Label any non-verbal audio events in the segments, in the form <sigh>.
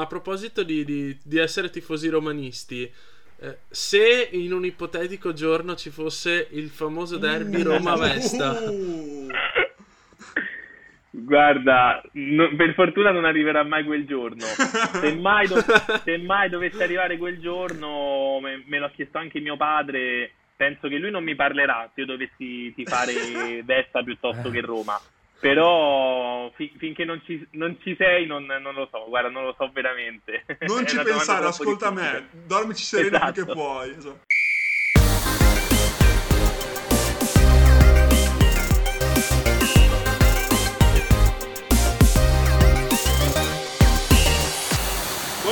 A proposito di, di, di essere tifosi romanisti, eh, se in un ipotetico giorno ci fosse il famoso derby Roma-Vesta, Guarda, no, per fortuna non arriverà mai quel giorno. Se mai, do- se mai dovesse arrivare quel giorno, me, me l'ha chiesto anche mio padre. Penso che lui non mi parlerà se io dovessi tifare <laughs> Vesta piuttosto che Roma. Però fi- finché non ci, non ci sei non, non, lo so, guarda, non lo so veramente. Non <laughs> ci pensare, ascolta me, dormici sereno esatto. finché puoi. Esatto.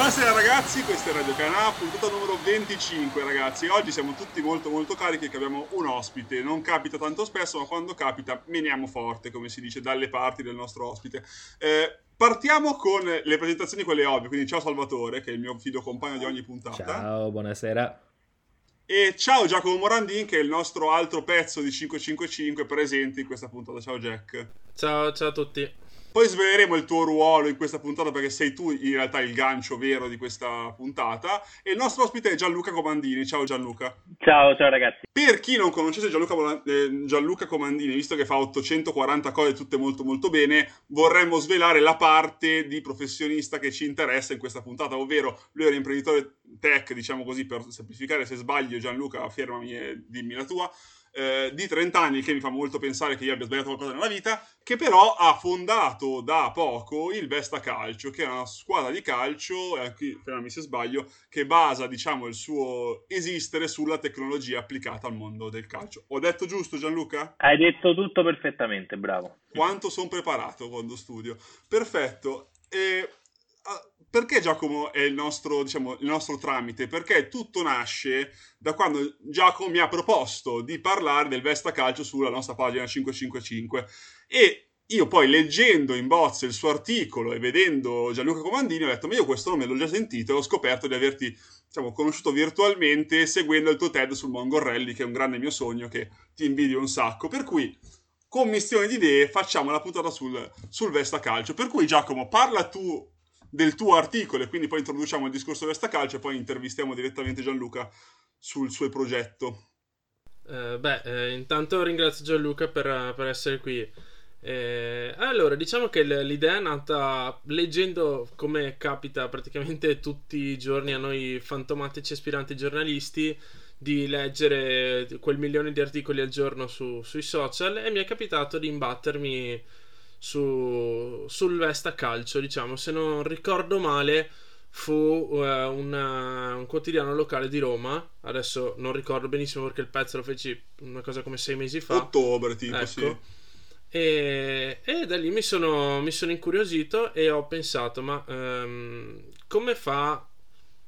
Buonasera ragazzi, questa è Radio Canà, puntata numero 25 ragazzi. Oggi siamo tutti molto molto carichi perché abbiamo un ospite. Non capita tanto spesso, ma quando capita meniamo forte, come si dice, dalle parti del nostro ospite. Eh, partiamo con le presentazioni, quelle ovvie. Quindi ciao Salvatore, che è il mio fido compagno di ogni puntata. Ciao, buonasera. E ciao Giacomo Morandin, che è il nostro altro pezzo di 555 presente in questa puntata. Ciao Jack. Ciao, ciao a tutti. Poi sveleremo il tuo ruolo in questa puntata perché sei tu in realtà il gancio vero di questa puntata. E il nostro ospite è Gianluca Comandini. Ciao Gianluca. Ciao, ciao ragazzi. Per chi non conoscesse Gianluca, eh, Gianluca Comandini, visto che fa 840 cose tutte molto molto bene, vorremmo svelare la parte di professionista che ci interessa in questa puntata, ovvero lui è un imprenditore tech, diciamo così, per semplificare, se sbaglio Gianluca fermami e dimmi la tua eh, di 30 anni, che mi fa molto pensare che io abbia sbagliato qualcosa nella vita, che però ha fondato da poco il Vesta Calcio, che è una squadra di calcio, e anche fermami se sbaglio, che basa diciamo il suo esistere sulla tecnologia applicata al mondo del calcio. Ho detto giusto Gianluca? Hai detto tutto perfettamente, bravo. Quanto sono preparato quando studio. Perfetto. E perché Giacomo è il nostro, diciamo, il nostro tramite? Perché tutto nasce da quando Giacomo mi ha proposto di parlare del Vesta Calcio sulla nostra pagina 555 e io poi leggendo in bozza il suo articolo e vedendo Gianluca Comandini ho detto ma io questo nome l'ho già sentito e ho scoperto di averti diciamo, conosciuto virtualmente seguendo il tuo TED sul Mongorelli che è un grande mio sogno che ti invidio un sacco. Per cui commissione di idee facciamo la puntata sul, sul Vesta Calcio. Per cui Giacomo parla tu del tuo articolo e quindi poi introduciamo il discorso Vesta Calcio e poi intervistiamo direttamente Gianluca sul suo progetto. Eh, beh, eh, intanto ringrazio Gianluca per, per essere qui. Eh, allora, diciamo che l'idea è nata leggendo come capita praticamente tutti i giorni a noi fantomatici aspiranti giornalisti di leggere quel milione di articoli al giorno su, sui social e mi è capitato di imbattermi su, sul Vesta Calcio, diciamo, se non ricordo male fu uh, una, un quotidiano locale di Roma, adesso non ricordo benissimo perché il pezzo lo feci una cosa come sei mesi fa. Ottobre tipo, ecco. sì. E, e, da lì mi sono, mi sono, incuriosito e ho pensato, ma um, come fa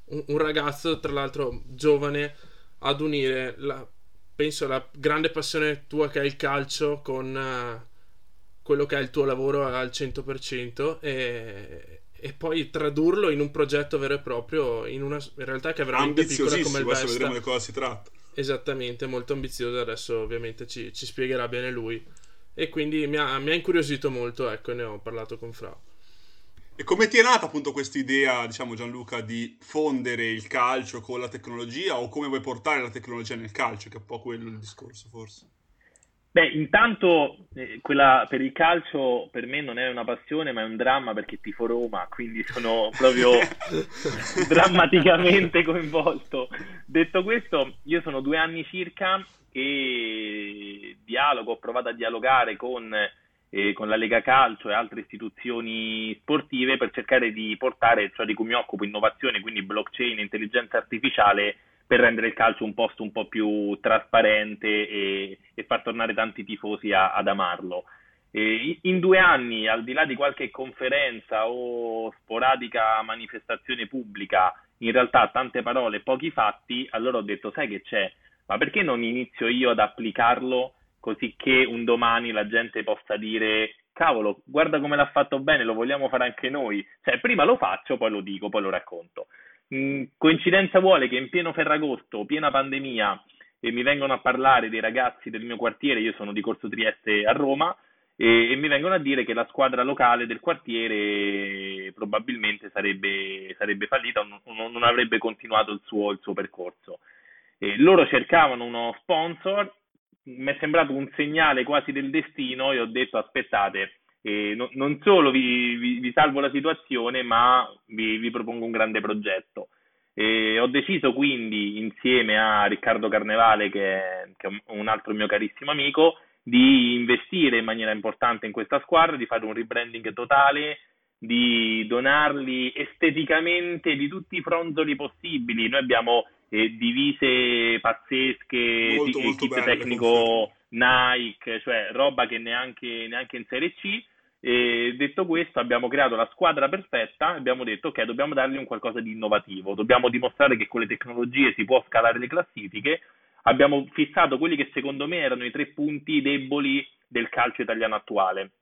un, un, ragazzo, tra l'altro giovane, ad unire la, penso la grande passione tua che è il calcio con... Uh, quello che è il tuo lavoro al 100% e, e poi tradurlo in un progetto vero e proprio in una in realtà che è veramente piccola come il Vesta. vedremo di cosa si tratta. Esattamente, molto ambizioso, adesso ovviamente ci, ci spiegherà bene lui. E quindi mi ha, mi ha, incuriosito molto, ecco, ne ho parlato con Fra. E come ti è nata appunto questa idea, diciamo Gianluca, di fondere il calcio con la tecnologia o come vuoi portare la tecnologia nel calcio, che è un po' quello il discorso forse? Beh, intanto eh, quella per il calcio per me non è una passione, ma è un dramma perché tifo Roma, quindi sono proprio <laughs> drammaticamente coinvolto. Detto questo, io sono due anni circa che dialogo, ho provato a dialogare con, eh, con la Lega Calcio e altre istituzioni sportive per cercare di portare ciò di cui mi occupo, innovazione, quindi blockchain, intelligenza artificiale per rendere il calcio un posto un po' più trasparente e, e far tornare tanti tifosi a, ad amarlo. E in due anni, al di là di qualche conferenza o sporadica manifestazione pubblica, in realtà tante parole, pochi fatti, allora ho detto, sai che c'è? Ma perché non inizio io ad applicarlo così che un domani la gente possa dire cavolo, guarda come l'ha fatto bene, lo vogliamo fare anche noi. Cioè, prima lo faccio, poi lo dico, poi lo racconto. Mm, coincidenza vuole che in pieno Ferragosto, piena pandemia, eh, mi vengono a parlare dei ragazzi del mio quartiere, io sono di Corso Trieste a Roma, e, e, mi vengono a dire che la squadra locale del quartiere probabilmente sarebbe, sarebbe fallita, non, non, avrebbe continuato il suo, il suo percorso. E loro cercavano uno sponsor, mi è sembrato un segnale quasi del destino e ho detto aspettate, eh, no, non solo vi, vi, vi, salvo la situazione, ma vi, vi propongo un grande progetto. E ho deciso quindi, insieme a Riccardo Carnevale, che è, che è un altro mio carissimo amico, di investire in maniera importante in questa squadra, di fare un rebranding totale, di donarli esteticamente di tutti i fronzoli possibili. Noi abbiamo eh, divise pazzesche, molto, t- molto kit bello, tecnico Nike, cioè roba che neanche, neanche in Serie C. E detto questo, abbiamo creato la squadra perfetta e abbiamo detto ok, dobbiamo dargli un qualcosa di innovativo, dobbiamo dimostrare che con le tecnologie si può scalare le classifiche abbiamo fissato quelli che secondo me erano i tre punti deboli del calcio italiano attuale,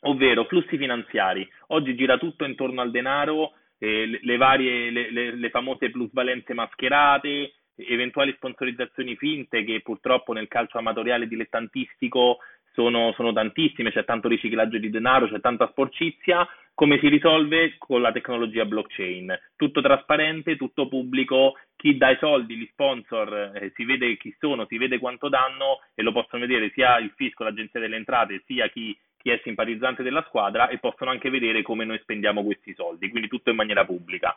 ovvero flussi finanziari. Oggi gira tutto intorno al denaro, eh, le, varie, le, le, le famose plusvalenze mascherate, eventuali sponsorizzazioni finte che purtroppo nel calcio amatoriale dilettantistico sono, sono tantissime, c'è tanto riciclaggio di denaro, c'è tanta sporcizia, come si risolve con la tecnologia blockchain? Tutto trasparente, tutto pubblico, chi dà i soldi, gli sponsor, eh, si vede chi sono, si vede quanto danno e lo possono vedere sia il fisco, l'agenzia delle entrate, sia chi, chi è simpatizzante della squadra e possono anche vedere come noi spendiamo questi soldi, quindi tutto in maniera pubblica.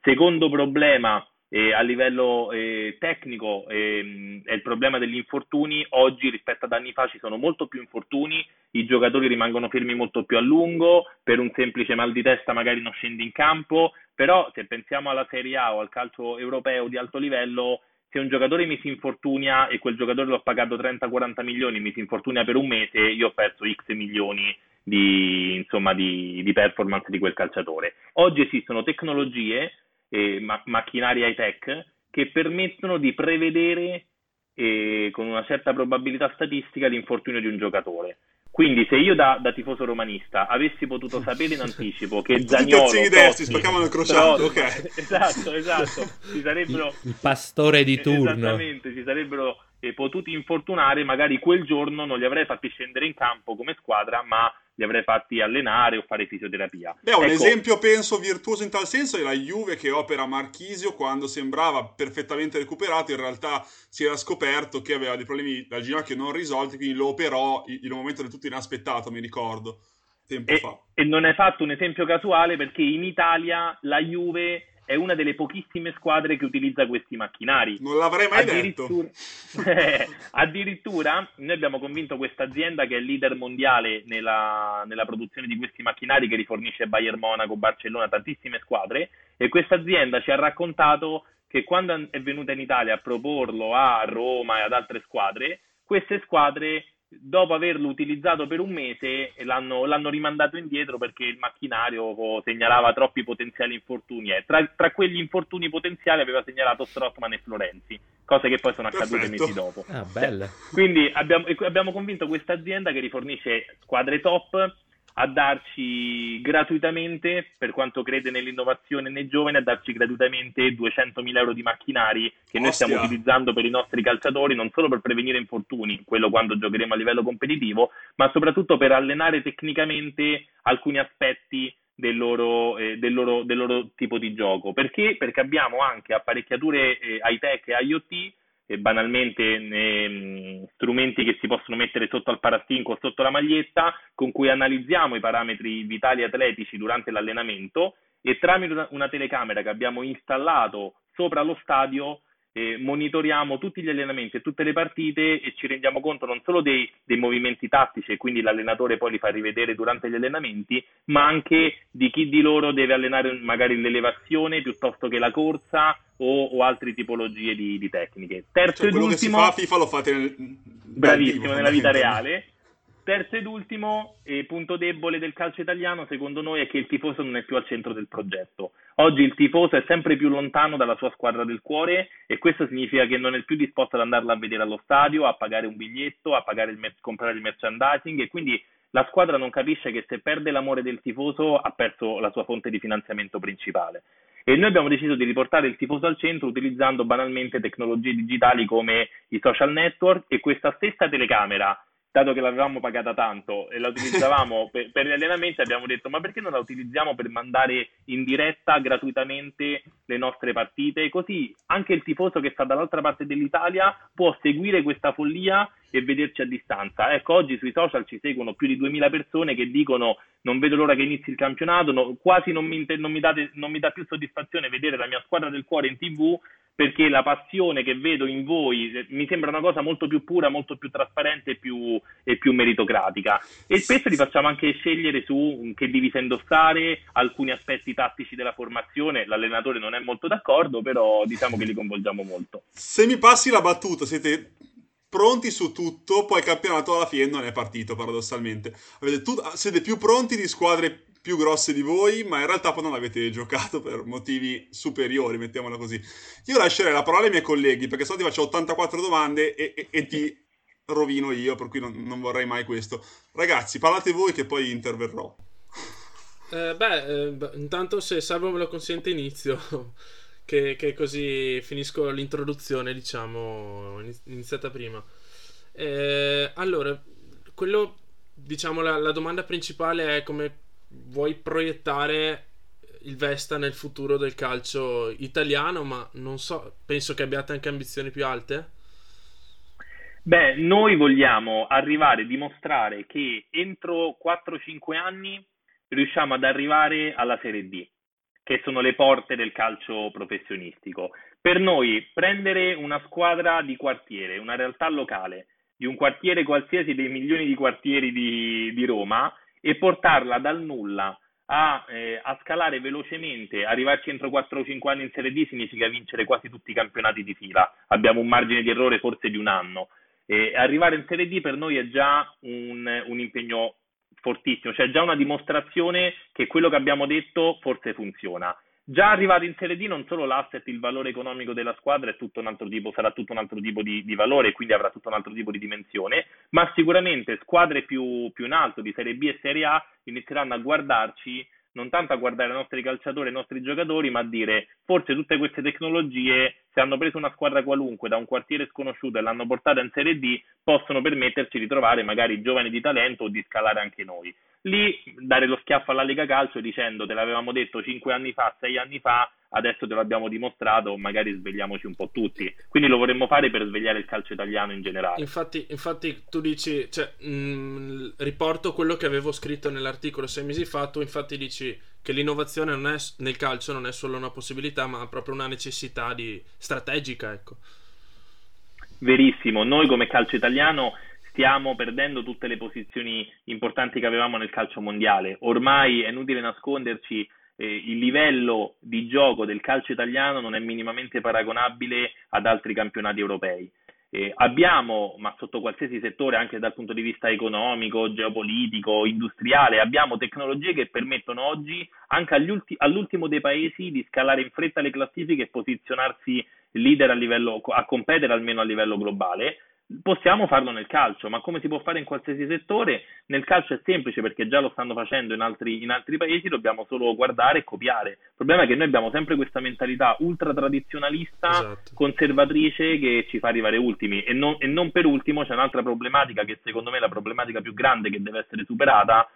Secondo problema eh, a livello eh, tecnico eh, è il problema degli infortuni. Oggi rispetto ad anni fa ci sono molto più infortuni, i giocatori rimangono fermi molto più a lungo, per un semplice mal di testa magari non scendi in campo, però se pensiamo alla Serie A o al calcio europeo di alto livello, se un giocatore mi si infortunia e quel giocatore l'ho pagato 30-40 milioni, mi si infortunia per un mese, io ho perso X milioni di, insomma, di, di performance di quel calciatore. Oggi esistono tecnologie eh, ma- macchinari high tech che permettono di prevedere eh, con una certa probabilità statistica l'infortunio di un giocatore. Quindi se io da, da tifoso romanista avessi potuto <laughs> sapere in anticipo che Zaniolo... Tutti i destra, spaccavano il crociato, ok. <laughs> Esatto, esatto. Ci sarebbero... Il, pastore di turno. Esattamente, ci sarebbero eh, potuti infortunare, magari quel giorno non li avrei fatti scendere in campo come squadra, ma li avrei fatti allenare o fare fisioterapia. Beh, un ecco, esempio penso virtuoso in tal senso è la Juve che opera Marchisio quando sembrava perfettamente recuperato, in realtà si era scoperto che aveva dei problemi dal ginocchio non risolti, quindi lo operò in un momento del tutto inaspettato, mi ricordo, tempo e, fa. E non hai fatto un esempio casuale perché in Italia la Juve è una delle pochissime squadre che utilizza questi macchinari. Non l'avrei mai addirittura, detto. <laughs> addirittura noi abbiamo convinto questa azienda che è leader mondiale nella, nella, produzione di questi macchinari che rifornisce Bayern Monaco, Barcellona, tantissime squadre e questa azienda ci ha raccontato che quando è venuta in Italia a proporlo a Roma e ad altre squadre, queste squadre dopo averlo utilizzato per un mese l'hanno, l'hanno, rimandato indietro perché il macchinario segnalava troppi potenziali infortuni e tra, tra, quegli infortuni potenziali aveva segnalato Strottman e Florenzi, cose che poi sono accadute Perfetto. mesi dopo. Ah. Quindi abbiamo, abbiamo convinto questa azienda che rifornisce squadre top a darci gratuitamente, per quanto crede nell'innovazione nei giovani, a darci gratuitamente 200.000 euro di macchinari che Ostia. noi stiamo utilizzando per i nostri calciatori, non solo per prevenire infortuni, quello quando giocheremo a livello competitivo, ma soprattutto per allenare tecnicamente alcuni aspetti del loro, eh, del, loro, del loro, tipo di gioco. Perché? Perché abbiamo anche apparecchiature eh, high tech e IoT e banalmente eh, strumenti che si possono mettere sotto al parastinco o sotto la maglietta con cui analizziamo i parametri vitali atletici durante l'allenamento e tramite una, una telecamera che abbiamo installato sopra lo stadio eh, monitoriamo tutti gli allenamenti e tutte le partite e ci rendiamo conto non solo dei, dei, movimenti tattici e quindi l'allenatore poi li fa rivedere durante gli allenamenti, ma anche di chi di loro deve allenare magari l'elevazione piuttosto che la corsa o, o altre tipologie di, di tecniche. Terzo cioè, ed ultimo, che si fa a FIFA lo fate nel, bravissimo, nella vita reale. Terzo ed ultimo eh, punto debole del calcio italiano, secondo noi, è che il tifoso non è più al centro del progetto. Oggi il tifoso è sempre più lontano dalla sua squadra del cuore e questo significa che non è più disposto ad andarla a vedere allo stadio, a pagare un biglietto, a il mer- comprare il merchandising e quindi la squadra non capisce che se perde l'amore del tifoso ha perso la sua fonte di finanziamento principale. E noi abbiamo deciso di riportare il tifoso al centro utilizzando banalmente tecnologie digitali come i social network e questa stessa telecamera dato che l'avevamo pagata tanto e la utilizzavamo <laughs> per, per, gli allenamenti, abbiamo detto ma perché non la utilizziamo per mandare in diretta gratuitamente le nostre partite? Così anche il tifoso che sta dall'altra parte dell'Italia può seguire questa follia e vederci a distanza. Ecco, oggi sui social ci seguono più di 2000 persone che dicono non vedo l'ora che inizi il campionato, no, quasi non mi, non, mi date, non mi dà più soddisfazione vedere la mia squadra del cuore in tv perché la passione che vedo in voi eh, mi sembra una cosa molto più pura, molto più trasparente e più, e più meritocratica. E spesso li facciamo anche scegliere su che divisa indossare, alcuni aspetti tattici della formazione. L'allenatore non è molto d'accordo, però diciamo che li coinvolgiamo molto. Se mi passi la battuta, siete pronti su tutto, poi il campionato alla fine non è partito paradossalmente. Tut- siete più pronti di squadre più grosse di voi, ma in realtà poi non avete giocato per motivi superiori, mettiamola così. Io lascerei la parola ai miei colleghi, perché sennò ti faccio 84 domande e, e, e ti rovino io, per cui non, non, vorrei mai questo. Ragazzi, parlate voi che poi interverrò. Eh, beh, eh, intanto se Salvo me lo consente inizio, che, che, così finisco l'introduzione, diciamo, iniziata prima. Eh, allora, quello, diciamo, la, la domanda principale è come vuoi proiettare il Vesta nel futuro del calcio italiano, ma non so, penso che abbiate anche ambizioni più alte. Beh, noi vogliamo arrivare a dimostrare che entro 4-5 anni riusciamo ad arrivare alla Serie D, che sono le porte del calcio professionistico. Per noi prendere una squadra di quartiere, una realtà locale, di un quartiere qualsiasi dei milioni di quartieri di, di Roma, e portarla dal nulla a, eh, a, scalare velocemente, arrivarci entro 4 o 5 anni in Serie D significa vincere quasi tutti i campionati di fila. Abbiamo un margine di errore forse di un anno. E arrivare in Serie D per noi è già un, un impegno fortissimo, cioè già una dimostrazione che quello che abbiamo detto forse funziona. Già arrivato in Serie D non solo l'asset, il valore economico della squadra è tutto un altro tipo, sarà tutto un altro tipo di, di valore e quindi avrà tutto un altro tipo di dimensione, ma sicuramente squadre più, più in alto di Serie B e Serie A inizieranno a guardarci non tanto a guardare i nostri calciatori i nostri giocatori, ma a dire forse tutte queste tecnologie, se hanno preso una squadra qualunque da un quartiere sconosciuto e l'hanno portata in Serie D, possono permetterci di trovare magari giovani di talento o di scalare anche noi. Lì dare lo schiaffo alla Lega Calcio dicendo te l'avevamo detto 5 anni fa, 6 anni fa, adesso te l'abbiamo dimostrato, magari svegliamoci un po' tutti. Quindi lo vorremmo fare per svegliare il calcio italiano in generale. Infatti, infatti tu dici, cioè, mh, mm, riporto quello che avevo scritto nell'articolo sei mesi fa, tu infatti dici che l'innovazione è, nel calcio non è solo una possibilità, ma proprio una necessità di, strategica, ecco. Verissimo, noi come calcio italiano stiamo perdendo tutte le posizioni importanti che avevamo nel calcio mondiale. Ormai è inutile nasconderci eh, il livello di gioco del calcio italiano non è minimamente paragonabile ad altri campionati europei. Eh, abbiamo, ma sotto qualsiasi settore, anche dal punto di vista economico, geopolitico, industriale, abbiamo tecnologie che permettono oggi anche ulti- all'ultimo dei paesi di scalare in fretta le classifiche e posizionarsi leader a, livello, a competere almeno a livello globale. Possiamo farlo nel calcio, ma come si può fare in qualsiasi settore? Nel calcio è semplice perché già lo stanno facendo in altri, in altri, paesi, dobbiamo solo guardare e copiare. Il problema è che noi abbiamo sempre questa mentalità ultra tradizionalista, esatto. conservatrice che ci fa arrivare ultimi e non, e non per ultimo c'è un'altra problematica che secondo me è la problematica più grande che deve essere superata,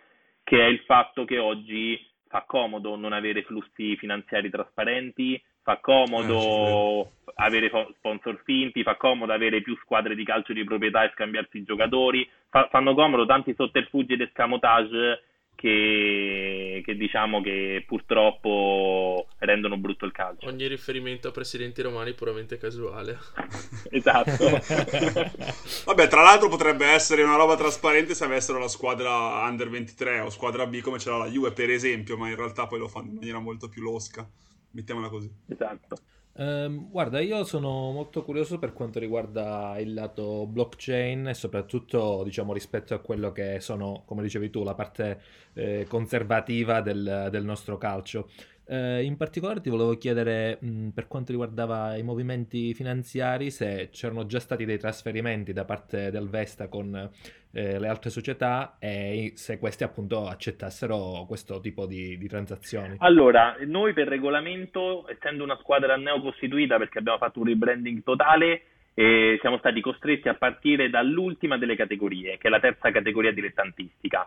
che è il fatto che oggi fa comodo non avere flussi finanziari trasparenti, fa comodo eh, avere sponsor finti, fa comodo avere più squadre di calcio di proprietà e scambiarsi i giocatori, fa, fanno comodo tanti sotterfugi ed escamotage che, che, diciamo che purtroppo rendono brutto il calcio. Ogni riferimento a presidenti romani puramente casuale. <laughs> esatto. <laughs> Vabbè, tra l'altro potrebbe essere una roba trasparente se avessero la squadra under 23 o squadra B come ce l'ha la Juve, per esempio, ma in realtà poi lo fanno in maniera molto più losca mettiamola così. Esatto. Um, guarda, io sono molto curioso per quanto riguarda il lato blockchain e soprattutto, diciamo, rispetto a quello che sono, come dicevi tu, la parte eh, conservativa del, del nostro calcio. Eh, in particolare ti volevo chiedere mh, per quanto riguardava i movimenti finanziari se c'erano già stati dei trasferimenti da parte del Vesta con eh, le altre società e se queste appunto accettassero questo tipo di, di, transazioni. Allora, noi per regolamento, essendo una squadra neocostituita perché abbiamo fatto un rebranding totale, e siamo stati costretti a partire dall'ultima delle categorie, che è la terza categoria dilettantistica.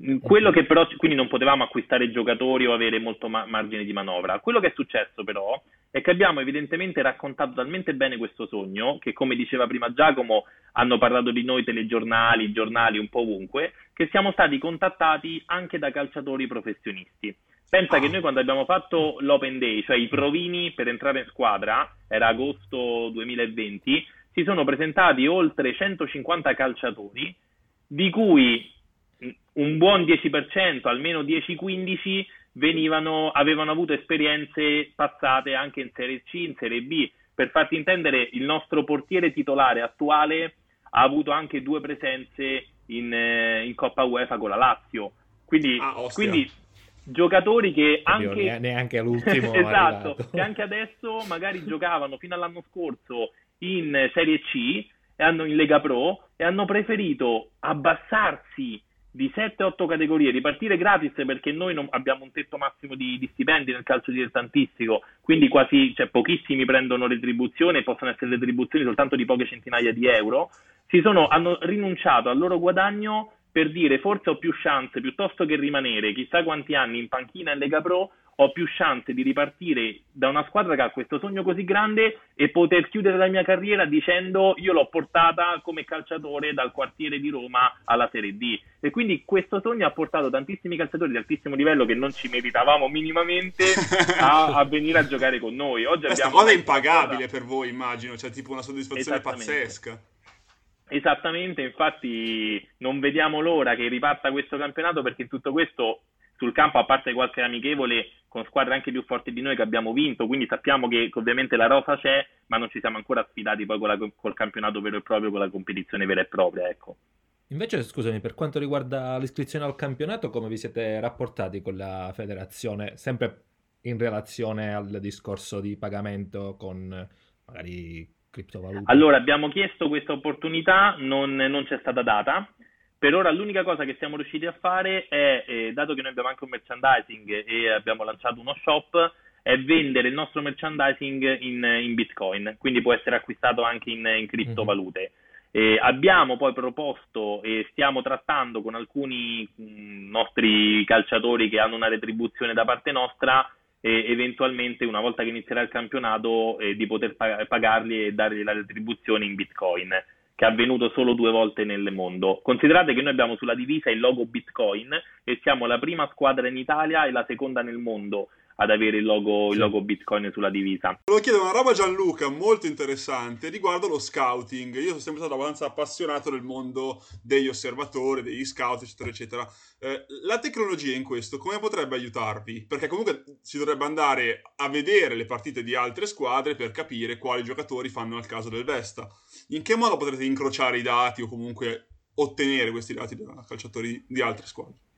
Mm, quello che però, quindi non potevamo acquistare giocatori o avere molto ma- margine di manovra. Quello che è successo però è che abbiamo evidentemente raccontato talmente bene questo sogno che, come diceva prima Giacomo, hanno parlato di noi telegiornali, giornali un po' ovunque, che siamo stati contattati anche da calciatori professionisti. Pensa che noi quando abbiamo fatto l'Open Day, cioè i provini per entrare in squadra, era agosto 2020, si sono presentati oltre 150 calciatori, di cui un buon 10%, almeno 10-15, venivano, avevano avuto esperienze passate anche in Serie C, in Serie B. Per farti intendere, il nostro portiere titolare attuale ha avuto anche due presenze in, eh, in Coppa UEFA con la Lazio. Quindi, ah, quindi giocatori che anche neanche all'ultimo <laughs> esatto, che anche adesso magari giocavano fino all'anno scorso in Serie C e hanno in Lega Pro e hanno preferito abbassarsi di 7-8 categorie, ripartire gratis perché noi non abbiamo un tetto massimo di, di stipendi nel calcio dilettantistico, quindi quasi, cioè, pochissimi prendono retribuzione possono essere retribuzioni soltanto di poche centinaia di euro, sono, hanno rinunciato al loro guadagno per dire forse ho più chance piuttosto che rimanere chissà quanti anni in panchina in Lega Pro ho più chance di ripartire da una squadra che ha questo sogno così grande e poter chiudere la mia carriera dicendo io l'ho portata come calciatore dal quartiere di Roma alla Serie D. E quindi questo sogno ha portato tantissimi calciatori di altissimo livello che non ci meritavamo minimamente a, <laughs> a venire a giocare con noi. Oggi Questa cosa è impagabile per voi, immagino, cioè tipo una soddisfazione pazzesca. Esattamente, infatti non vediamo l'ora che riparta questo campionato perché tutto questo sul campo, a parte qualche amichevole con squadre anche più forti di noi che abbiamo vinto, quindi sappiamo che ovviamente la rosa c'è, ma non ci siamo ancora sfidati poi con la, col campionato vero e proprio, con la competizione vera e propria, ecco. Invece, scusami, per quanto riguarda l'iscrizione al campionato, come vi siete rapportati con la federazione? Sempre in relazione al discorso di pagamento con magari criptovalute? Allora, abbiamo chiesto questa opportunità, non, non c'è stata data. Per ora l'unica cosa che siamo riusciti a fare è, eh, dato che noi abbiamo anche un merchandising e abbiamo lanciato uno shop, è vendere il nostro merchandising in, in Bitcoin, quindi può essere acquistato anche in, in criptovalute. Mm-hmm. abbiamo poi proposto e stiamo trattando con alcuni mh, mm, nostri calciatori che hanno una retribuzione da parte nostra e eventualmente una volta che inizierà il campionato eh, di poter pagarli e dargli la retribuzione in Bitcoin che è avvenuto solo due volte nel mondo. Considerate che noi abbiamo sulla divisa il logo Bitcoin e siamo la prima squadra in Italia e la seconda nel mondo ad avere il logo, sì. il logo, Bitcoin sulla divisa. Volevo chiedere una roba a Gianluca molto interessante riguardo lo scouting. Io sono sempre stato abbastanza appassionato del mondo degli osservatori, degli scout, eccetera, eccetera. Eh, la tecnologia in questo come potrebbe aiutarvi? Perché comunque si dovrebbe andare a vedere le partite di altre squadre per capire quali giocatori fanno al caso del Vesta. In che modo potrete incrociare i dati o comunque ottenere questi dati da calciatori di altre squadre?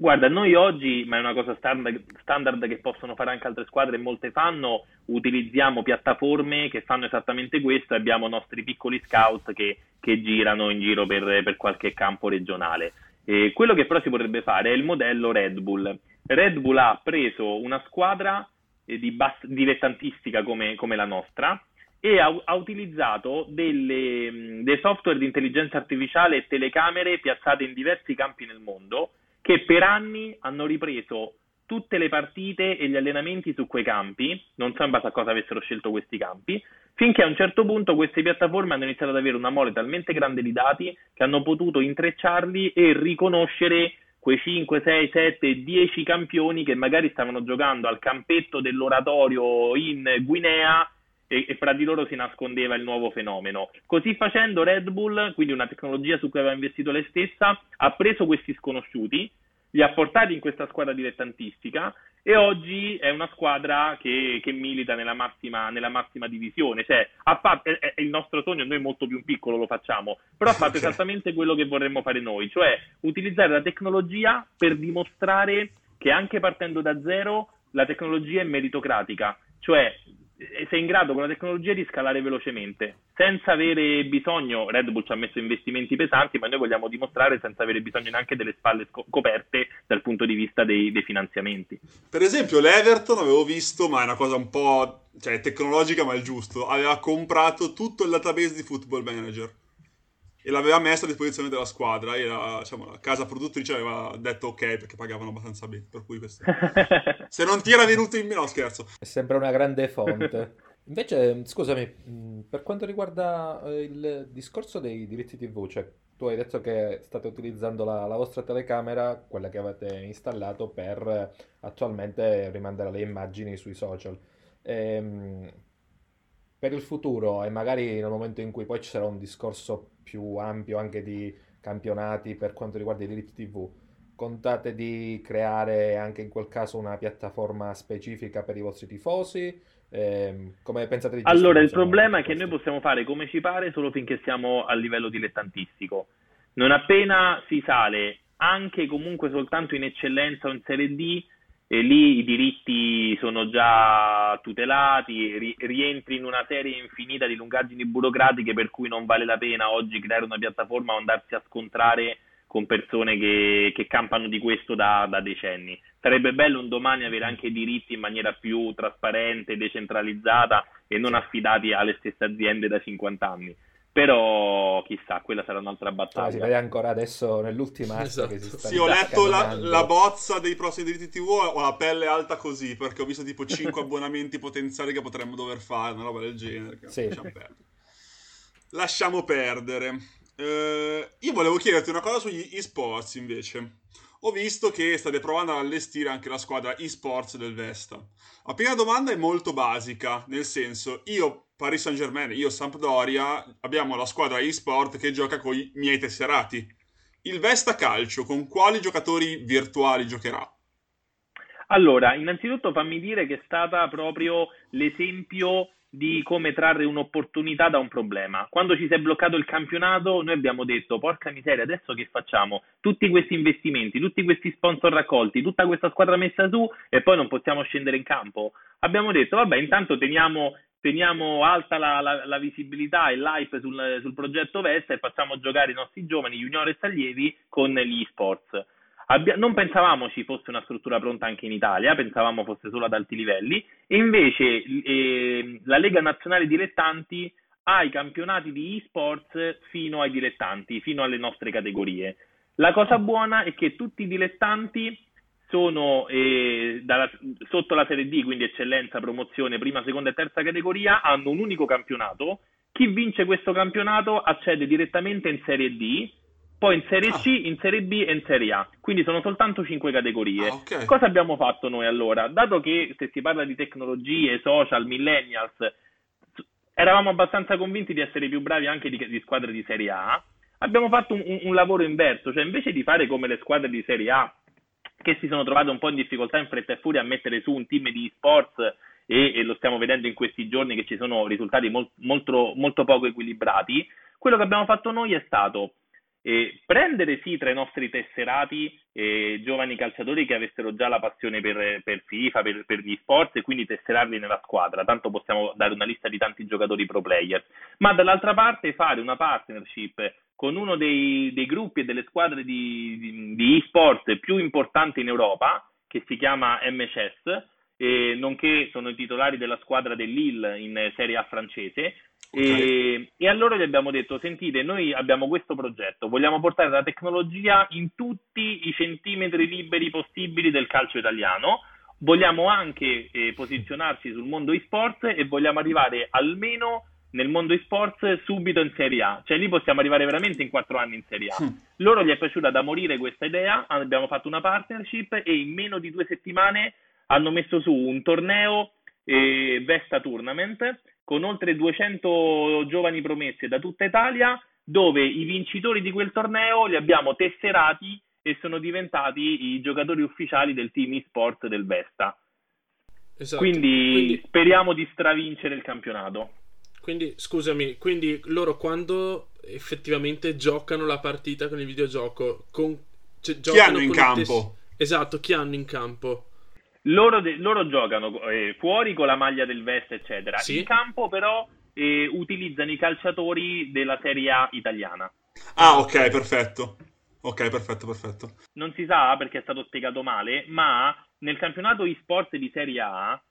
Guarda, noi oggi, ma è una cosa standard, standard, che possono fare anche altre squadre e molte fanno, utilizziamo piattaforme che fanno esattamente questo e abbiamo nostri piccoli scout che, che girano in giro per, per qualche campo regionale. E quello che però si potrebbe fare è il modello Red Bull. Red Bull ha preso una squadra eh, di bass- dilettantistica come, come, la nostra e ha, ha utilizzato delle, dei software di intelligenza artificiale e telecamere piazzate in diversi campi nel mondo che per anni hanno ripreso tutte le partite e gli allenamenti su quei campi, non so in base a cosa avessero scelto questi campi, finché a un certo punto queste piattaforme hanno iniziato ad avere una mole talmente grande di dati che hanno potuto intrecciarli e riconoscere quei 5, 6, 7, 10 campioni che magari stavano giocando al campetto dell'oratorio in Guinea e, e, fra di loro si nascondeva il nuovo fenomeno. Così facendo Red Bull, quindi una tecnologia su cui aveva investito lei stessa, ha preso questi sconosciuti, li ha portati in questa squadra dilettantistica e oggi è una squadra che, che milita nella massima, nella massima, divisione. Cioè, fatto, è, è, il nostro sogno, noi molto più piccolo lo facciamo, però ha fatto <laughs> okay. esattamente quello che vorremmo fare noi, cioè utilizzare la tecnologia per dimostrare che anche partendo da zero la tecnologia è meritocratica, cioè sei in grado con la tecnologia di scalare velocemente, senza avere bisogno, Red Bull ci ha messo investimenti pesanti, ma noi vogliamo dimostrare senza avere bisogno neanche delle spalle coperte dal punto di vista dei, dei finanziamenti. Per esempio l'Everton avevo visto, ma è una cosa un po' cioè tecnologica ma il giusto, aveva comprato tutto il database di Football Manager e l'aveva messo a disposizione della squadra e la, diciamo, la casa produttrice aveva detto ok perché pagavano abbastanza bene, per cui questo... <laughs> Se non ti era venuto in meno, no, scherzo. È sempre una grande fonte. <laughs> Invece, scusami, per quanto riguarda eh, il discorso dei diritti TV, cioè tu hai detto che state utilizzando la, la vostra telecamera, quella che avete installato, per attualmente rimandare le immagini sui social. Ehm, per il futuro e magari nel momento in cui poi ci sarà un discorso più ampio anche di campionati per quanto riguarda i diritti TV, contate di creare anche in quel caso una piattaforma specifica per i vostri tifosi? Eh, come pensate di Allora, il problema è che noi possiamo fare come ci pare solo finché siamo a livello dilettantistico. Non appena si sale anche comunque soltanto in eccellenza o in Serie D, e lì i diritti sono già tutelati, ri- rientri in una serie infinita di lungaggini burocratiche per cui non vale la pena oggi creare una piattaforma o andarsi a scontrare con persone che, che campano di questo da, da, decenni. Sarebbe bello un domani avere anche diritti in maniera più trasparente, decentralizzata e non affidati alle stesse aziende da 50 anni. Però chissà, quella sarà un'altra battaglia. Ah, si vede ancora adesso nell'ultima esatto. che si sta Sì, ho letto la, la, bozza dei prossimi diritti TV, ho la pelle alta così, perché ho visto tipo 5 <laughs> abbonamenti potenziali che potremmo dover fare, una roba del genere. Sì. Lasciamo perdere. Lasciamo perdere. Eh, io volevo chiederti una cosa sugli esports invece. Ho visto che state provando ad allestire anche la squadra esports del Vesta. La prima domanda è molto basica, nel senso, io Paris Saint Germain, io Sampdoria, abbiamo la squadra eSport che gioca con i miei tesserati. Il Vesta Calcio, con quali giocatori virtuali giocherà? Allora, innanzitutto fammi dire che è stata proprio l'esempio di come trarre un'opportunità da un problema. Quando ci si è bloccato il campionato, noi abbiamo detto: porca miseria, adesso che facciamo? Tutti questi investimenti, tutti questi sponsor raccolti, tutta questa squadra messa su e poi non possiamo scendere in campo. Abbiamo detto: vabbè, intanto teniamo teniamo alta la, la, la visibilità e l'hype sul, sul, progetto Vesta e facciamo giocare i nostri giovani juniores allievi con gli esports. Abbia, non pensavamo ci fosse una struttura pronta anche in Italia, pensavamo fosse solo ad alti livelli, e invece eh, la Lega Nazionale Dilettanti ha i campionati di esports fino ai dilettanti, fino alle nostre categorie. La cosa buona è che tutti i dilettanti sono eh, dalla, sotto la Serie D, quindi eccellenza, promozione, prima, seconda e terza categoria, hanno un unico campionato. Chi vince questo campionato accede direttamente in Serie D, poi in Serie C, ah. in Serie B e in Serie A. Quindi sono soltanto cinque categorie. Ah, okay. Cosa abbiamo fatto noi allora? Dato che se si parla di tecnologie, social, millennials, eravamo abbastanza convinti di essere più bravi anche di, di squadre di Serie A, abbiamo fatto un, un, lavoro inverso, cioè invece di fare come le squadre di Serie A che si sono trovate un po' in difficoltà in fretta e furia a mettere su un team di e-sports e, e lo stiamo vedendo in questi giorni che ci sono risultati molt, molto, molto poco equilibrati, quello che abbiamo fatto noi è stato eh, prendere sì tra i nostri tesserati eh, giovani calciatori che avessero già la passione per, per FIFA, per, per, gli sport e quindi tesserarli nella squadra, tanto possiamo dare una lista di tanti giocatori pro player, ma dall'altra parte fare una partnership con uno dei, dei gruppi e delle squadre di, di, di e-sport più importanti in Europa, che si chiama MCS, eh, nonché sono i titolari della squadra dell'Ille in Serie A francese. Okay. E, e, allora gli abbiamo detto: Sentite, noi abbiamo questo progetto, vogliamo portare la tecnologia in tutti i centimetri liberi possibili del calcio italiano. Vogliamo anche eh, posizionarci sul mondo e-sport e vogliamo arrivare almeno nel mondo e-sports subito in Serie A, cioè lì possiamo arrivare veramente in quattro anni in Serie A. Mm. Loro gli è piaciuta da morire questa idea, abbiamo fatto una partnership e in meno di due settimane hanno messo su un torneo eh, Vesta Tournament con oltre 200 giovani promesse da tutta Italia, dove i vincitori di quel torneo li abbiamo tesserati e sono diventati i giocatori ufficiali del team e-sport del Vesta. Esatto. Quindi, Quindi speriamo di stravincere il campionato. Quindi, scusami, quindi loro quando effettivamente giocano la partita con il videogioco, con, cioè, chi hanno in campo? Tes- esatto, chi hanno in campo? Loro, de- loro giocano eh, fuori con la maglia del vest, eccetera. Sì? In campo però eh, utilizzano i calciatori della Serie A italiana. Ah, ok, perfetto. Ok, perfetto, perfetto. Non si sa perché è stato spiegato male, ma nel campionato e-sport di Serie A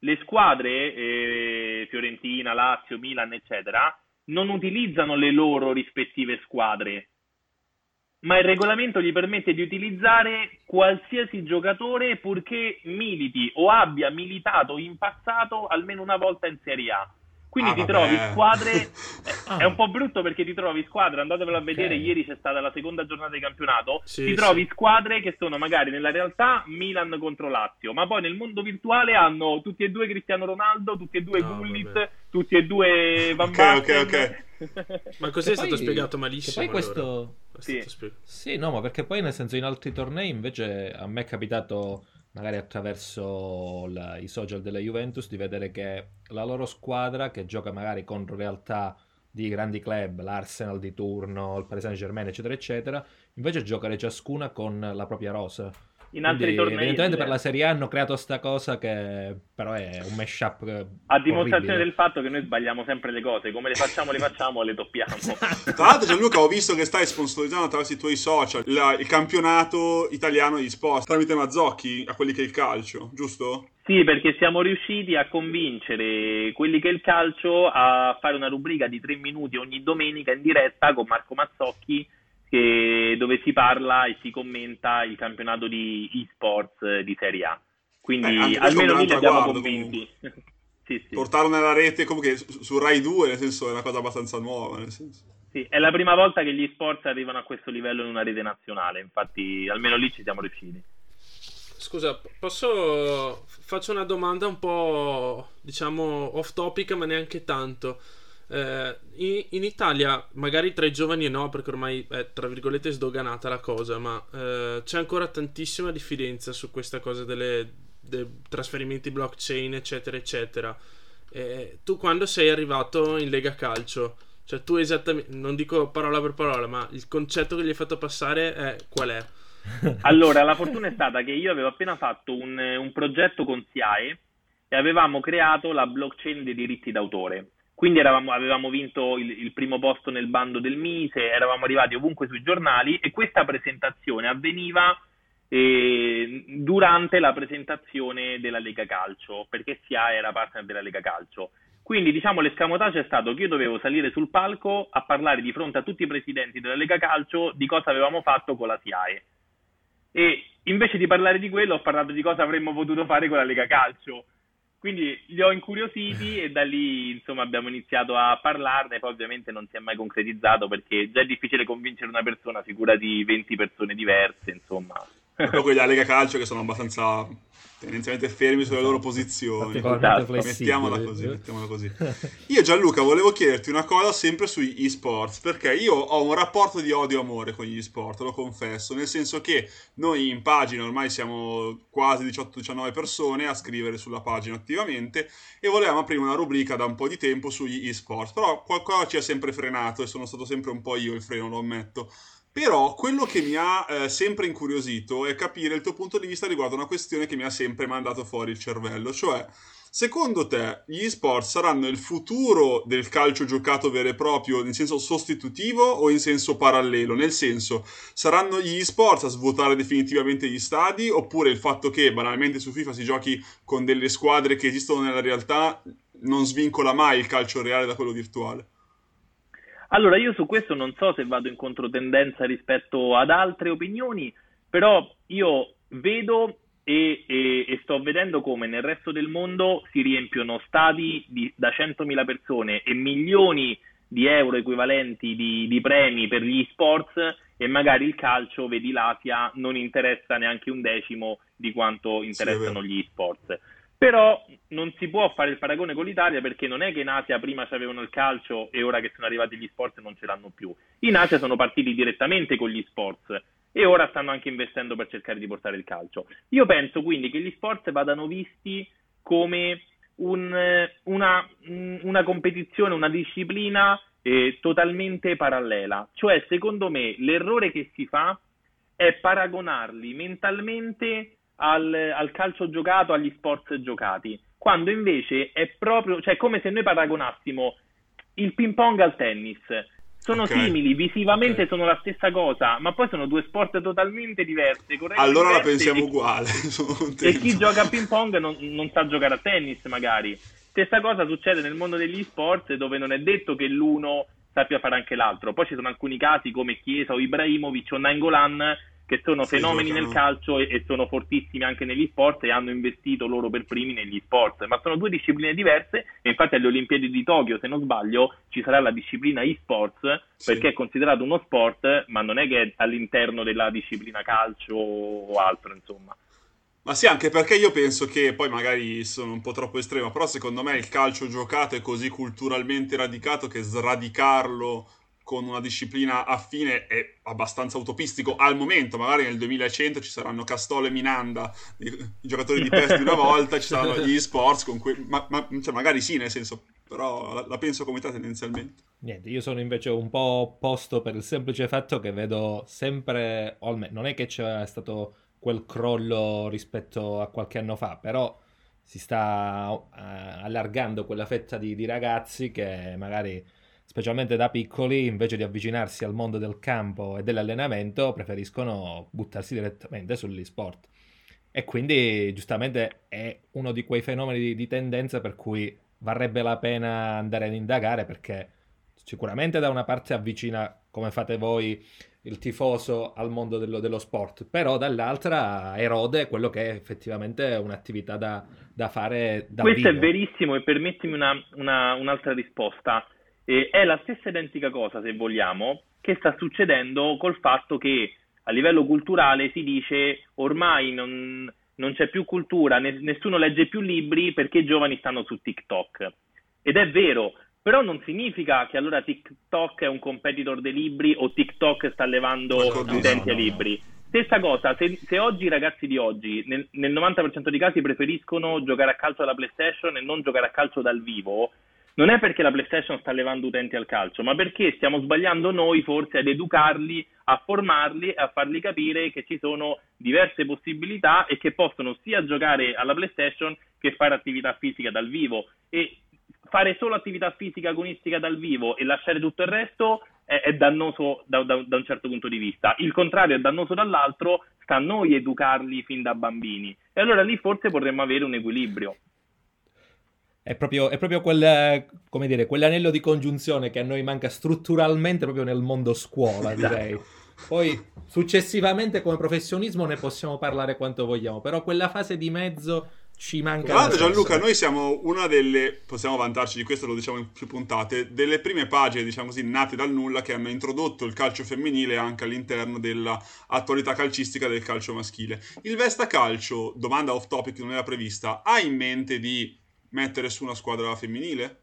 le squadre, eh, Fiorentina, Lazio, Milan, eccetera, non utilizzano le loro rispettive squadre, ma il regolamento gli permette di utilizzare qualsiasi giocatore purché militi o abbia militato in passato almeno una volta in Serie A. Quindi Ah, ti vabbè. trovi squadre. Ah. <laughs> È un po' brutto perché ti trovi squadre, andatevelo a vedere, Ok. ieri c'è stata la seconda giornata di campionato. Sì, ti trovi sì. squadre che sono magari nella realtà Milan contro Lazio, ma poi nel mondo virtuale hanno tutti e due Cristiano Ronaldo, tutti e due No, Gullit, tutti e due Van Ok, Basten. ok, <laughs> Ma così Che è stato poi- spiegato malissimo. Poi allora. questo... È Sì. stato spiegato. Sì, no, ma perché poi nel senso in altri tornei invece a me è capitato magari attraverso la- i social della Juventus di vedere che la loro squadra che gioca magari contro realtà di grandi club, l'Arsenal di turno, il Paris Saint-Germain, eccetera, eccetera, invece giocare ciascuna con la propria rosa. In altri Quindi, tornei. evidentemente per la Serie A hanno creato sta cosa che però è un mashup eh, A dimostrazione orribile. del fatto che noi sbagliamo sempre le cose, come le facciamo, le facciamo, le doppiamo. <laughs> Tra l'altro, Gianluca, ho visto che stai sponsorizzando attraverso i tuoi social la- il campionato italiano di sport tramite Mazzocchi a quelli che è il calcio, giusto? Sì, perché siamo riusciti a convincere quelli che è il calcio a fare una rubrica di tre minuti ogni domenica in diretta con Marco Mazzocchi che- dove si parla e si commenta il campionato di e-sports eh, di Serie A. Quindi Eh, almeno lì li abbiamo convinti. sì, sì. Portarlo nella rete comunque su, su Rai 2, nel senso è una cosa abbastanza nuova, nel senso. Sì, è la prima volta che gli e-sports arrivano a questo livello in una rete nazionale, infatti almeno lì ci siamo riusciti. Scusa, posso faccio una domanda un po' diciamo off topic, ma neanche tanto. Eh, in, in Italia, magari tra i giovani no, perché ormai è tra virgolette sdoganata la cosa, ma eh, c'è ancora tantissima diffidenza su questa cosa delle, dei trasferimenti blockchain, eccetera, eccetera. Eh, tu quando sei arrivato in Lega Calcio, cioè tu esattamente, non dico parola per parola, ma il concetto che gli hai fatto passare è qual è? <laughs> Allora, la fortuna è stata che io avevo appena fatto un, un progetto con SIAE e avevamo creato la blockchain dei diritti d'autore. Quindi eravamo- avevamo vinto il, il primo posto nel bando del Mise, eravamo arrivati ovunque sui giornali e questa presentazione avveniva eh, durante la presentazione della Lega Calcio, perché SIAE era partner della Lega Calcio. Quindi, diciamo, l'escamotage è stato che io dovevo salire sul palco a parlare di fronte a tutti i presidenti della Lega Calcio di cosa avevamo fatto con la SIAE. E invece di parlare di quello, ho parlato di cosa avremmo potuto fare con la Lega Calcio. Quindi li ho incuriositi e da lì insomma abbiamo iniziato a parlarne, poi ovviamente non si è mai concretizzato perché già è difficile convincere una persona, figurati 20 persone diverse, insomma. Poi quelli della Lega Calcio che sono abbastanza tendenzialmente fermi sulle loro Esatto. posizioni. Esatto. flessibile. Mettiamola così, mettiamola così. Io Gianluca volevo chiederti una cosa sempre sugli esports, perché io ho un rapporto di odio-amore con gli sport, lo confesso, nel senso che noi in pagina ormai siamo quasi 18-19 persone a scrivere sulla pagina attivamente e volevamo aprire una rubrica da un po' di tempo sugli esports, però qualcosa ci ha sempre frenato e sono stato sempre un po' io il freno, lo ammetto. Però quello che mi ha eh, sempre incuriosito è capire il tuo punto di vista riguardo una questione che mi ha sempre mandato fuori il cervello, cioè secondo te gli sport saranno il futuro del calcio giocato vero e proprio in senso sostitutivo o in senso parallelo? Nel senso, saranno gli sport a svuotare definitivamente gli stadi oppure il fatto che banalmente su FIFA si giochi con delle squadre che esistono nella realtà non svincola mai il calcio reale da quello virtuale? Allora, io su questo non so se vado in controtendenza rispetto ad altre opinioni, però io vedo e, e- e sto vedendo come nel resto del mondo si riempiono stadi di- da 100.000 persone e milioni di euro equivalenti di, di premi per gli sports e magari il calcio, vedi l'Asia, non interessa neanche un decimo di quanto interessano vero. gli sports. Però non si può fare il paragone con l'Italia perché non è che in Asia prima c'avevano il calcio e ora che sono arrivati gli sport non ce l'hanno più. In Asia sono partiti direttamente con gli sport e ora stanno anche investendo per cercare di portare il calcio. Io penso quindi che gli sport vadano visti come un, eh, una, una competizione, una disciplina eh, totalmente parallela. Cioè, secondo me, l'errore che si fa è paragonarli mentalmente al, al calcio giocato, agli sport giocati, quando invece è proprio, cioè come se noi paragonassimo il ping pong al tennis. sono Ok. simili, visivamente Ok. sono la stessa cosa, ma poi sono due sport totalmente diversi. Allora la diverse pensiamo e- uguale, <laughs> E chi gioca a ping pong non, non sa giocare a tennis, magari. Stessa cosa succede nel mondo degli sport, dove non è detto che l'uno sappia fare anche l'altro. Poi ci sono alcuni casi come Chiesa o Ibrahimovic o Nainggolan che sono Sì, fenomeni giocano. nel calcio e, e sono fortissimi anche negli sport e hanno investito loro per primi negli sport. Ma sono due discipline diverse e infatti alle Olimpiadi di Tokyo, se non sbaglio, ci sarà la disciplina e-sports Sì. perché è considerato uno sport, ma non è che è all'interno della disciplina calcio o altro, insomma. Ma sì, anche perché io penso che poi magari sono un po' troppo estremo, però secondo me il calcio giocato è così culturalmente radicato che sradicarlo con una disciplina affine è abbastanza utopistico al momento. Magari nel 2100 ci saranno Castolo e Minanda, i, giocatori di PES di una volta, ci saranno gli sports con cui... Ma, ma- cioè, magari sì, nel senso, però la, la penso come te tendenzialmente. Niente, io sono invece un po' opposto per il semplice fatto che vedo sempre, almeno non è che c'è stato quel crollo rispetto a qualche anno fa, però si sta eh, allargando quella fetta di, di ragazzi che magari, specialmente da piccoli, invece di avvicinarsi al mondo del campo e dell'allenamento, preferiscono buttarsi direttamente sugli sport. E quindi, giustamente, è uno di quei fenomeni di, di tendenza per cui varrebbe la pena andare ad indagare perché sicuramente da una parte avvicina, come fate voi, il tifoso al mondo dello, dello sport, però dall'altra erode quello che è effettivamente un'attività da, da fare da Questo vivo. è verissimo e permettimi una- una- un'altra risposta. Eh, è la stessa identica cosa, se vogliamo, che sta succedendo col fatto che a livello culturale si dice ormai non, non c'è più cultura, ne- nessuno legge più libri perché i giovani stanno su TikTok. Ed è vero, però non significa che allora TikTok è un competitor dei libri o TikTok sta levando studenti ai libri. Stessa cosa, se, se oggi i ragazzi di oggi nel, nel 90% dei casi preferiscono giocare a calcio alla PlayStation e non giocare a calcio dal vivo, non è perché la PlayStation sta levando utenti al calcio, ma perché stiamo sbagliando noi forse ad educarli, a formarli a farli capire che ci sono diverse possibilità e che possono sia giocare alla PlayStation che fare attività fisica dal vivo. E fare solo attività fisica agonistica dal vivo e lasciare tutto il resto è, è dannoso da, da- da un certo punto di vista. Il contrario è dannoso dall'altro, sta a noi educarli fin da bambini. E allora lì forse potremmo avere un equilibrio. È proprio, è proprio quel, come dire, quell'anello di congiunzione che a noi manca strutturalmente proprio nel mondo scuola, Esatto. direi. Poi successivamente come professionismo ne possiamo parlare quanto vogliamo, però quella fase di mezzo ci manca. Tra l'altro, Gianluca, noi siamo una delle, possiamo vantarci di questo, lo diciamo in più puntate, delle prime pagine, diciamo così, nate dal nulla che hanno introdotto il calcio femminile anche all'interno dell'attualità calcistica del calcio maschile. Il Vesta Calcio, domanda off topic non era prevista, ha in mente di mettere su una squadra femminile?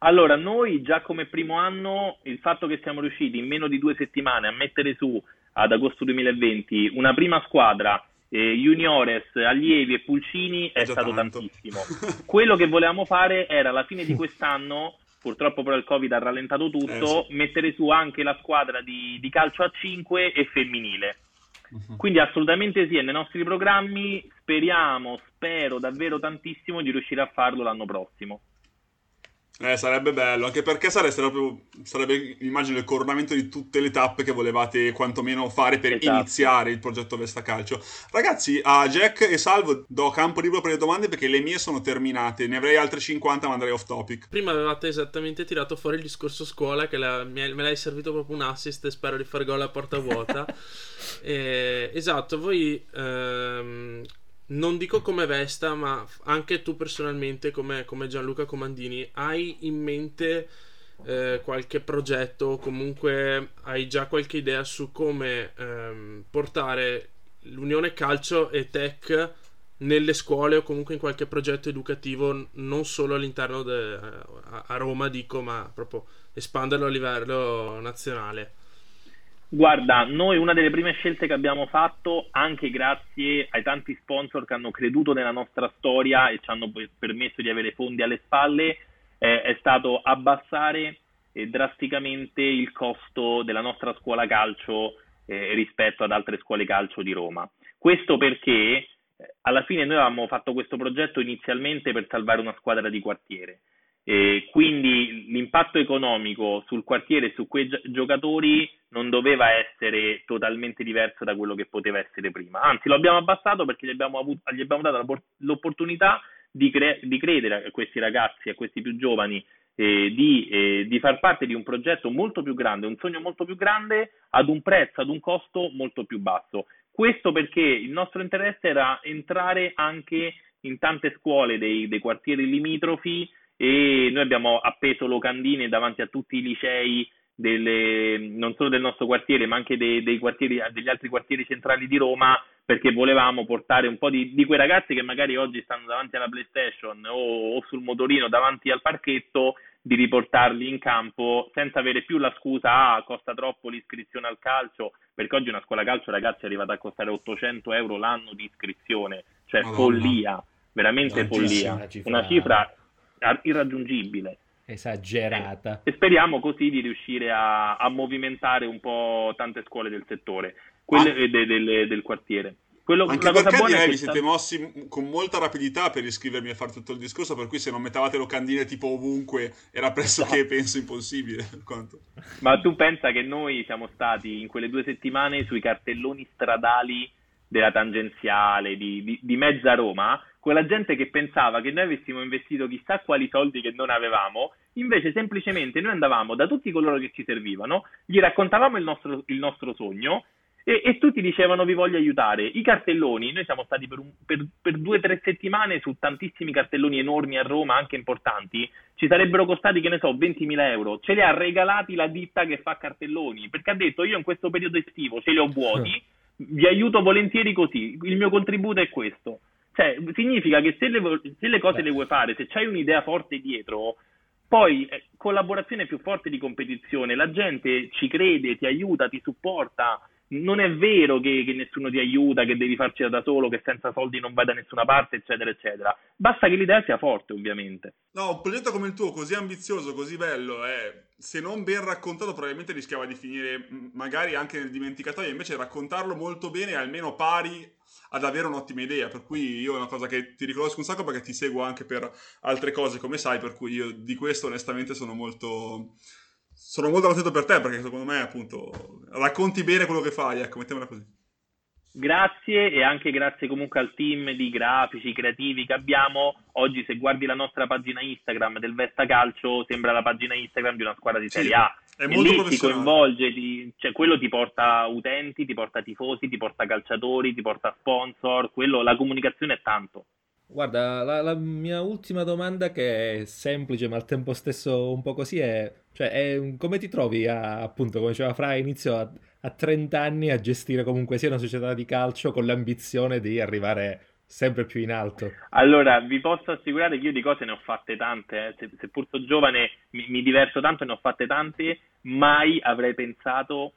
Allora, noi già come primo anno, il fatto che siamo riusciti in meno di due settimane a mettere su ad agosto 2020 una prima squadra, eh, juniores, allievi e pulcini, è già stato tanto. tantissimo. Quello che volevamo fare era alla fine di quest'anno, purtroppo però il Covid ha rallentato tutto, Eh, mettere su anche la squadra di, di calcio a 5 e femminile. Mhm. Quindi assolutamente sì, è nei nostri programmi, speriamo, spero davvero tantissimo di riuscire a farlo l'anno prossimo. Eh, sarebbe bello, anche perché sareste proprio, sarebbe, immagino, il coronamento di tutte le tappe che volevate quantomeno fare per Esatto. iniziare il progetto Vesta Calcio. Ragazzi, a Jack e Salvo do campo libero per le domande perché le mie sono terminate, ne avrei altre 50 ma andrei off topic. Prima avevate esattamente tirato fuori il discorso scuola, che la- mi- me l'hai servito proprio un assist e spero di fare gol a porta vuota. <laughs> Eh, esatto, voi ehm, non dico come Vesta, ma anche tu personalmente, come, come Gianluca Comandini, hai in mente eh, qualche progetto? O comunque hai già qualche idea su come ehm, portare l'Unione Calcio e Tech nelle scuole o comunque in qualche progetto educativo non solo all'interno de- a- a Roma dico ma proprio espanderlo a livello nazionale Guarda, noi una delle prime scelte che abbiamo fatto, anche grazie ai tanti sponsor che hanno creduto nella nostra storia e ci hanno permesso di avere fondi alle spalle, eh, è stato abbassare eh, drasticamente il costo della nostra scuola calcio eh, rispetto ad altre scuole calcio di Roma. Questo perché eh, alla fine noi avevamo fatto questo progetto inizialmente per salvare una squadra di quartiere. E quindi l'impatto economico sul quartiere e su quei giocatori non doveva essere totalmente diverso da quello che poteva essere prima. Anzi, lo abbiamo abbassato perché gli abbiamo, avuto, gli abbiamo dato l'opportunità di, cre- di, credere a questi ragazzi, a questi più giovani, eh, di, eh, di, far parte di un progetto molto più grande, un sogno molto più grande, ad un prezzo, ad un costo molto più basso. Questo perché il nostro interesse era entrare anche in tante scuole dei, dei quartieri limitrofi e noi abbiamo appeso locandine davanti a tutti i licei delle, non solo del nostro quartiere ma anche dei, dei quartieri, degli altri quartieri centrali di Roma perché volevamo portare un po' di, di, quei ragazzi che magari oggi stanno davanti alla PlayStation o, o, sul motorino davanti al parchetto di riportarli in campo senza avere più la scusa ah costa troppo l'iscrizione al calcio perché oggi una scuola calcio ragazzi è arrivata a costare 800 euro l'anno di iscrizione cioè Madonna. follia veramente follia una cifra, una cifra irraggiungibile esagerata. E speriamo così di riuscire a, a movimentare un po' tante scuole del settore, quelle ah. de, de, del quartiere. Quello, Anche perché direi vi siete mossi con molta rapidità per iscrivermi a fare tutto il discorso, per cui se non mettevate locandine tipo ovunque era pressoché, esatto. penso, impossibile. Ma tu pensa che noi siamo stati in quelle due settimane sui cartelloni stradali della tangenziale di, di, di mezza Roma, quella gente che pensava che noi avessimo investito chissà quali soldi che non avevamo, invece semplicemente noi andavamo da tutti coloro che ci servivano, gli raccontavamo il nostro, il nostro sogno e, e, tutti dicevano vi voglio aiutare. I cartelloni, noi siamo stati per, un, per, per due o tre settimane su tantissimi cartelloni enormi a Roma, anche importanti, ci sarebbero costati, che ne so, 20.000 euro. Ce li ha regalati la ditta che fa cartelloni, perché ha detto io in questo periodo estivo ce li ho vuoti, vi aiuto volentieri così, il mio contributo è questo. Cioè, significa che se le, se le cose Beh. le vuoi fare, se c'hai un'idea forte dietro, poi eh, collaborazione più forte di competizione, la gente ci crede, ti aiuta, ti supporta. Non è vero che, che, nessuno ti aiuta, che devi farcela da solo, che senza soldi non vai da nessuna parte, eccetera, eccetera. Basta che l'idea sia forte, ovviamente. No, un progetto come il tuo, così ambizioso, così bello, è, se non ben raccontato, probabilmente rischiava di finire magari anche nel dimenticatoio. Invece raccontarlo molto bene, almeno pari ad avere un'ottima idea. Per cui io è una cosa che ti riconosco un sacco perché ti seguo anche per altre cose, come sai, per cui io di questo onestamente sono molto sono molto contento per te perché secondo me appunto racconti bene quello che fai, ecco, mettiamola così. Grazie e anche grazie comunque al team di grafici creativi che abbiamo. Oggi se guardi la nostra pagina Instagram del Vesta Calcio sembra la pagina Instagram di una squadra di Serie A. È e lì ti coinvolge, ti, cioè quello ti porta utenti, ti porta tifosi, ti porta calciatori, ti porta sponsor, quello, la comunicazione è tanto. Guarda, la, la, mia ultima domanda che è semplice ma al tempo stesso un po' così è, cioè, è come ti trovi a, appunto, come diceva Fra, inizio a a 30 anni a gestire comunque sia una società di calcio con l'ambizione di arrivare sempre più in alto. Allora, vi posso assicurare che io di cose ne ho fatte tante, eh. Se, seppur sono giovane mi, mi diverso tanto e ne ho fatte tante, mai avrei pensato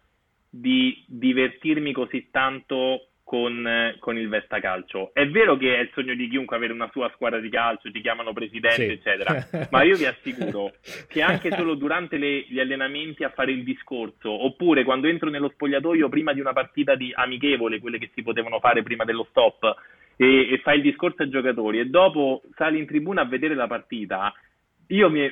di divertirmi così tanto con, con, il Vesta Calcio. È vero che è il sogno di chiunque avere una sua squadra di calcio, ti chiamano presidente, sì. eccetera, <laughs> ma io vi assicuro che anche solo durante le, gli allenamenti a fare il discorso, oppure quando entro nello spogliatoio prima di una partita di amichevole, quelle che si potevano fare prima dello stop, e, e fai il discorso ai giocatori e dopo sali in tribuna a vedere la partita, io mi,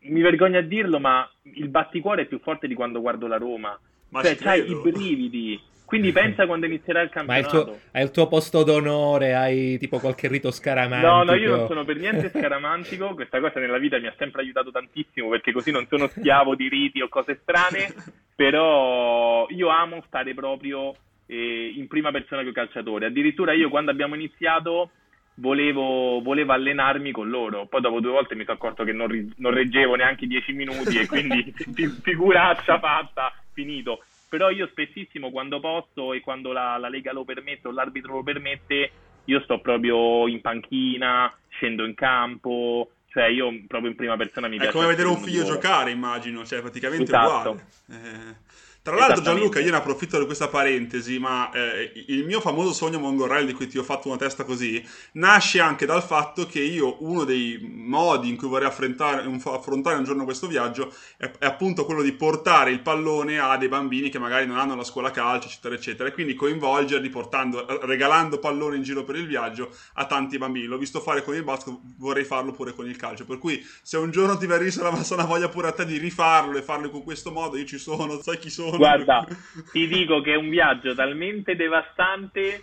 mi vergogno a dirlo, ma il batticuore è più forte di quando guardo la Roma. Ma cioè, c'hai i brividi quindi pensa quando inizierà il campionato. Ma il tuo, hai il tuo posto d'onore, hai tipo qualche rito scaramantico. No, no, io non sono per niente scaramantico, questa cosa nella vita mi ha sempre aiutato tantissimo perché così non sono schiavo di riti o cose strane, <laughs> però io amo stare proprio eh, in prima persona con i calciatori. Addirittura io quando abbiamo iniziato volevo, volevo allenarmi con loro, poi dopo due volte mi sono accorto che non, non reggevo neanche dieci minuti e quindi <laughs> <laughs> figuraccia fatta, finito però io spessissimo quando posso e quando la, la Lega lo permette o l'arbitro lo permette, io sto proprio in panchina, scendo in campo, cioè io proprio in prima persona mi piace. È come vedere un figlio giocare, immagino, cioè praticamente esatto. uguale. Eh, Tra l'altro, Gianluca, io ne approfitto di questa parentesi, ma eh, il mio famoso sogno Mongorelli, di cui ti ho fatto una testa così, nasce anche dal fatto che io, uno dei modi in cui vorrei affrontare un, affrontare un giorno questo viaggio è, è, appunto quello di portare il pallone a dei bambini che magari non hanno la scuola calcio, eccetera, eccetera, e quindi coinvolgerli portando, regalando pallone in giro per il viaggio a tanti bambini. L'ho visto fare con il basket, vorrei farlo pure con il calcio. Per cui, se un giorno ti venisse la, la voglia pure a te di rifarlo e farlo con questo modo, io ci sono, sai chi sono. Guarda, ti dico che è un viaggio talmente devastante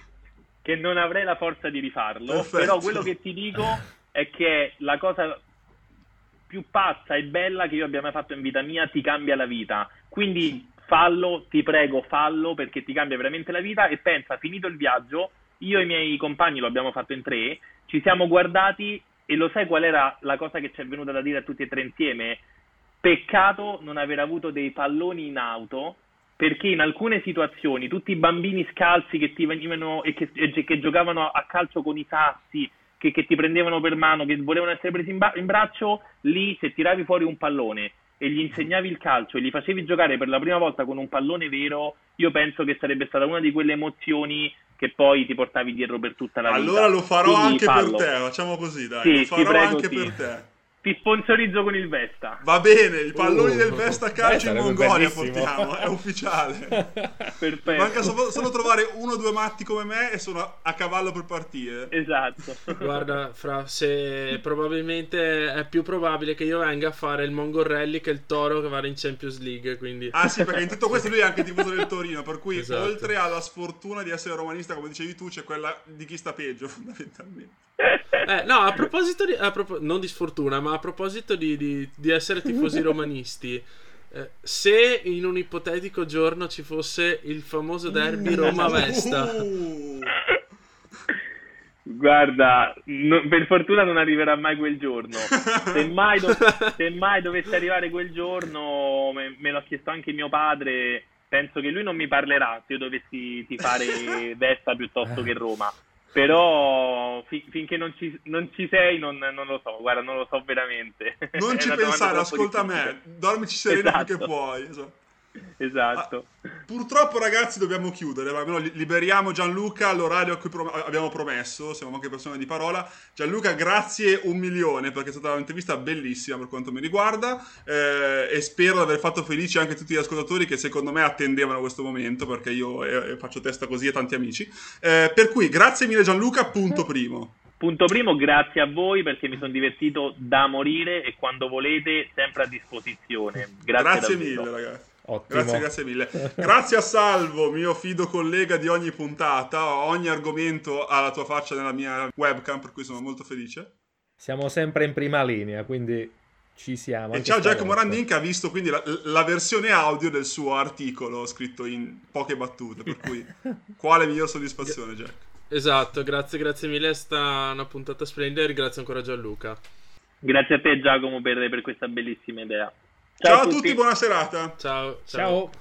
che non avrei la forza di rifarlo. Perfetto. Però quello che ti dico è che la cosa più pazza e bella che io abbia mai fatto in vita mia ti cambia la vita. Quindi fallo, ti prego, fallo perché ti cambia veramente la vita e pensa, finito il viaggio, io e i miei compagni lo abbiamo fatto in tre, ci siamo guardati e lo sai qual era la cosa che ci è venuta da dire a tutti e tre insieme? Peccato non aver avuto dei palloni in auto perché in alcune situazioni tutti i bambini scalzi che ti venivano e che, e che giocavano a calcio con i sassi, che, che, ti prendevano per mano, che volevano essere presi in, ba- in, braccio, lì se tiravi fuori un pallone e gli insegnavi il calcio e li facevi giocare per la prima volta con un pallone vero, io penso che sarebbe stata una di quelle emozioni che poi ti portavi dietro per tutta la allora vita. Allora lo farò Quindi anche fallo. per te, facciamo così, dai. Sì, lo farò anche sì. per te. Ti sponsorizzo con il Vesta. Va bene, i palloni uh, del Vesta calcio in Mongolia portiamo, è ufficiale. <laughs> Perfetto. Manca solo, solo, trovare uno o due matti come me e sono a cavallo per partire. Esatto. <laughs> Guarda, Fra, se probabilmente è più probabile che io venga a fare il Mongol Rally che il Toro che vada in Champions League, quindi... Ah sì, perché in tutto questo lui è anche tifoso del Torino, per cui esatto. oltre alla sfortuna di essere romanista, come dicevi tu, c'è quella di chi sta peggio, <laughs> fondamentalmente. Eh, no, a proposito di... A propos- non di sfortuna, ma a proposito di, di, di essere tifosi romanisti... <laughs> Eh, se in un ipotetico giorno ci fosse il famoso derby Roma-Vesta, <laughs> Guarda, no, per fortuna non arriverà mai quel giorno. Se mai, do- se mai dovesse arrivare quel giorno, me-, me, l'ha chiesto anche mio padre. Penso che lui non mi parlerà se io dovessi tifare <laughs> Vesta piuttosto che Roma. Però fi- finché non ci, non ci sei non, non, lo so, guarda, non lo so veramente. Non <laughs> ci pensare, ascolta me, dormici sereno esatto. finché puoi. Esatto. <laughs> esatto. Ah, purtroppo ragazzi dobbiamo chiudere, ma liberiamo Gianluca all'orario a cui pro- abbiamo promesso, siamo anche persone di parola. Gianluca, grazie un milione perché è stata un'intervista bellissima per quanto mi riguarda eh, e spero di aver fatto felici anche tutti gli ascoltatori che secondo me attendevano questo momento perché io eh, faccio testa così a tanti amici. Eh, per cui grazie mille Gianluca, punto primo. Punto primo, grazie a voi perché mi sono divertito da morire e quando volete sempre a disposizione. Grazie, grazie mille ragazzi. Ottimo. Grazie, grazie mille. Grazie a Salvo, mio fido collega di ogni puntata. Ogni argomento ha la tua faccia nella mia webcam, per cui sono molto felice. Siamo sempre in prima linea, quindi ci siamo. E ciao Giacomo Randin che ha visto quindi la, la, versione audio del suo articolo scritto in poche battute, per cui <laughs> quale miglior soddisfazione Jack? Esatto, grazie, grazie mille, è stata una puntata splendida e ringrazio ancora Gianluca. Grazie a te Giacomo per, per questa bellissima idea. Ciao, ciao a tutti. tutti, buona serata. ciao. ciao. ciao.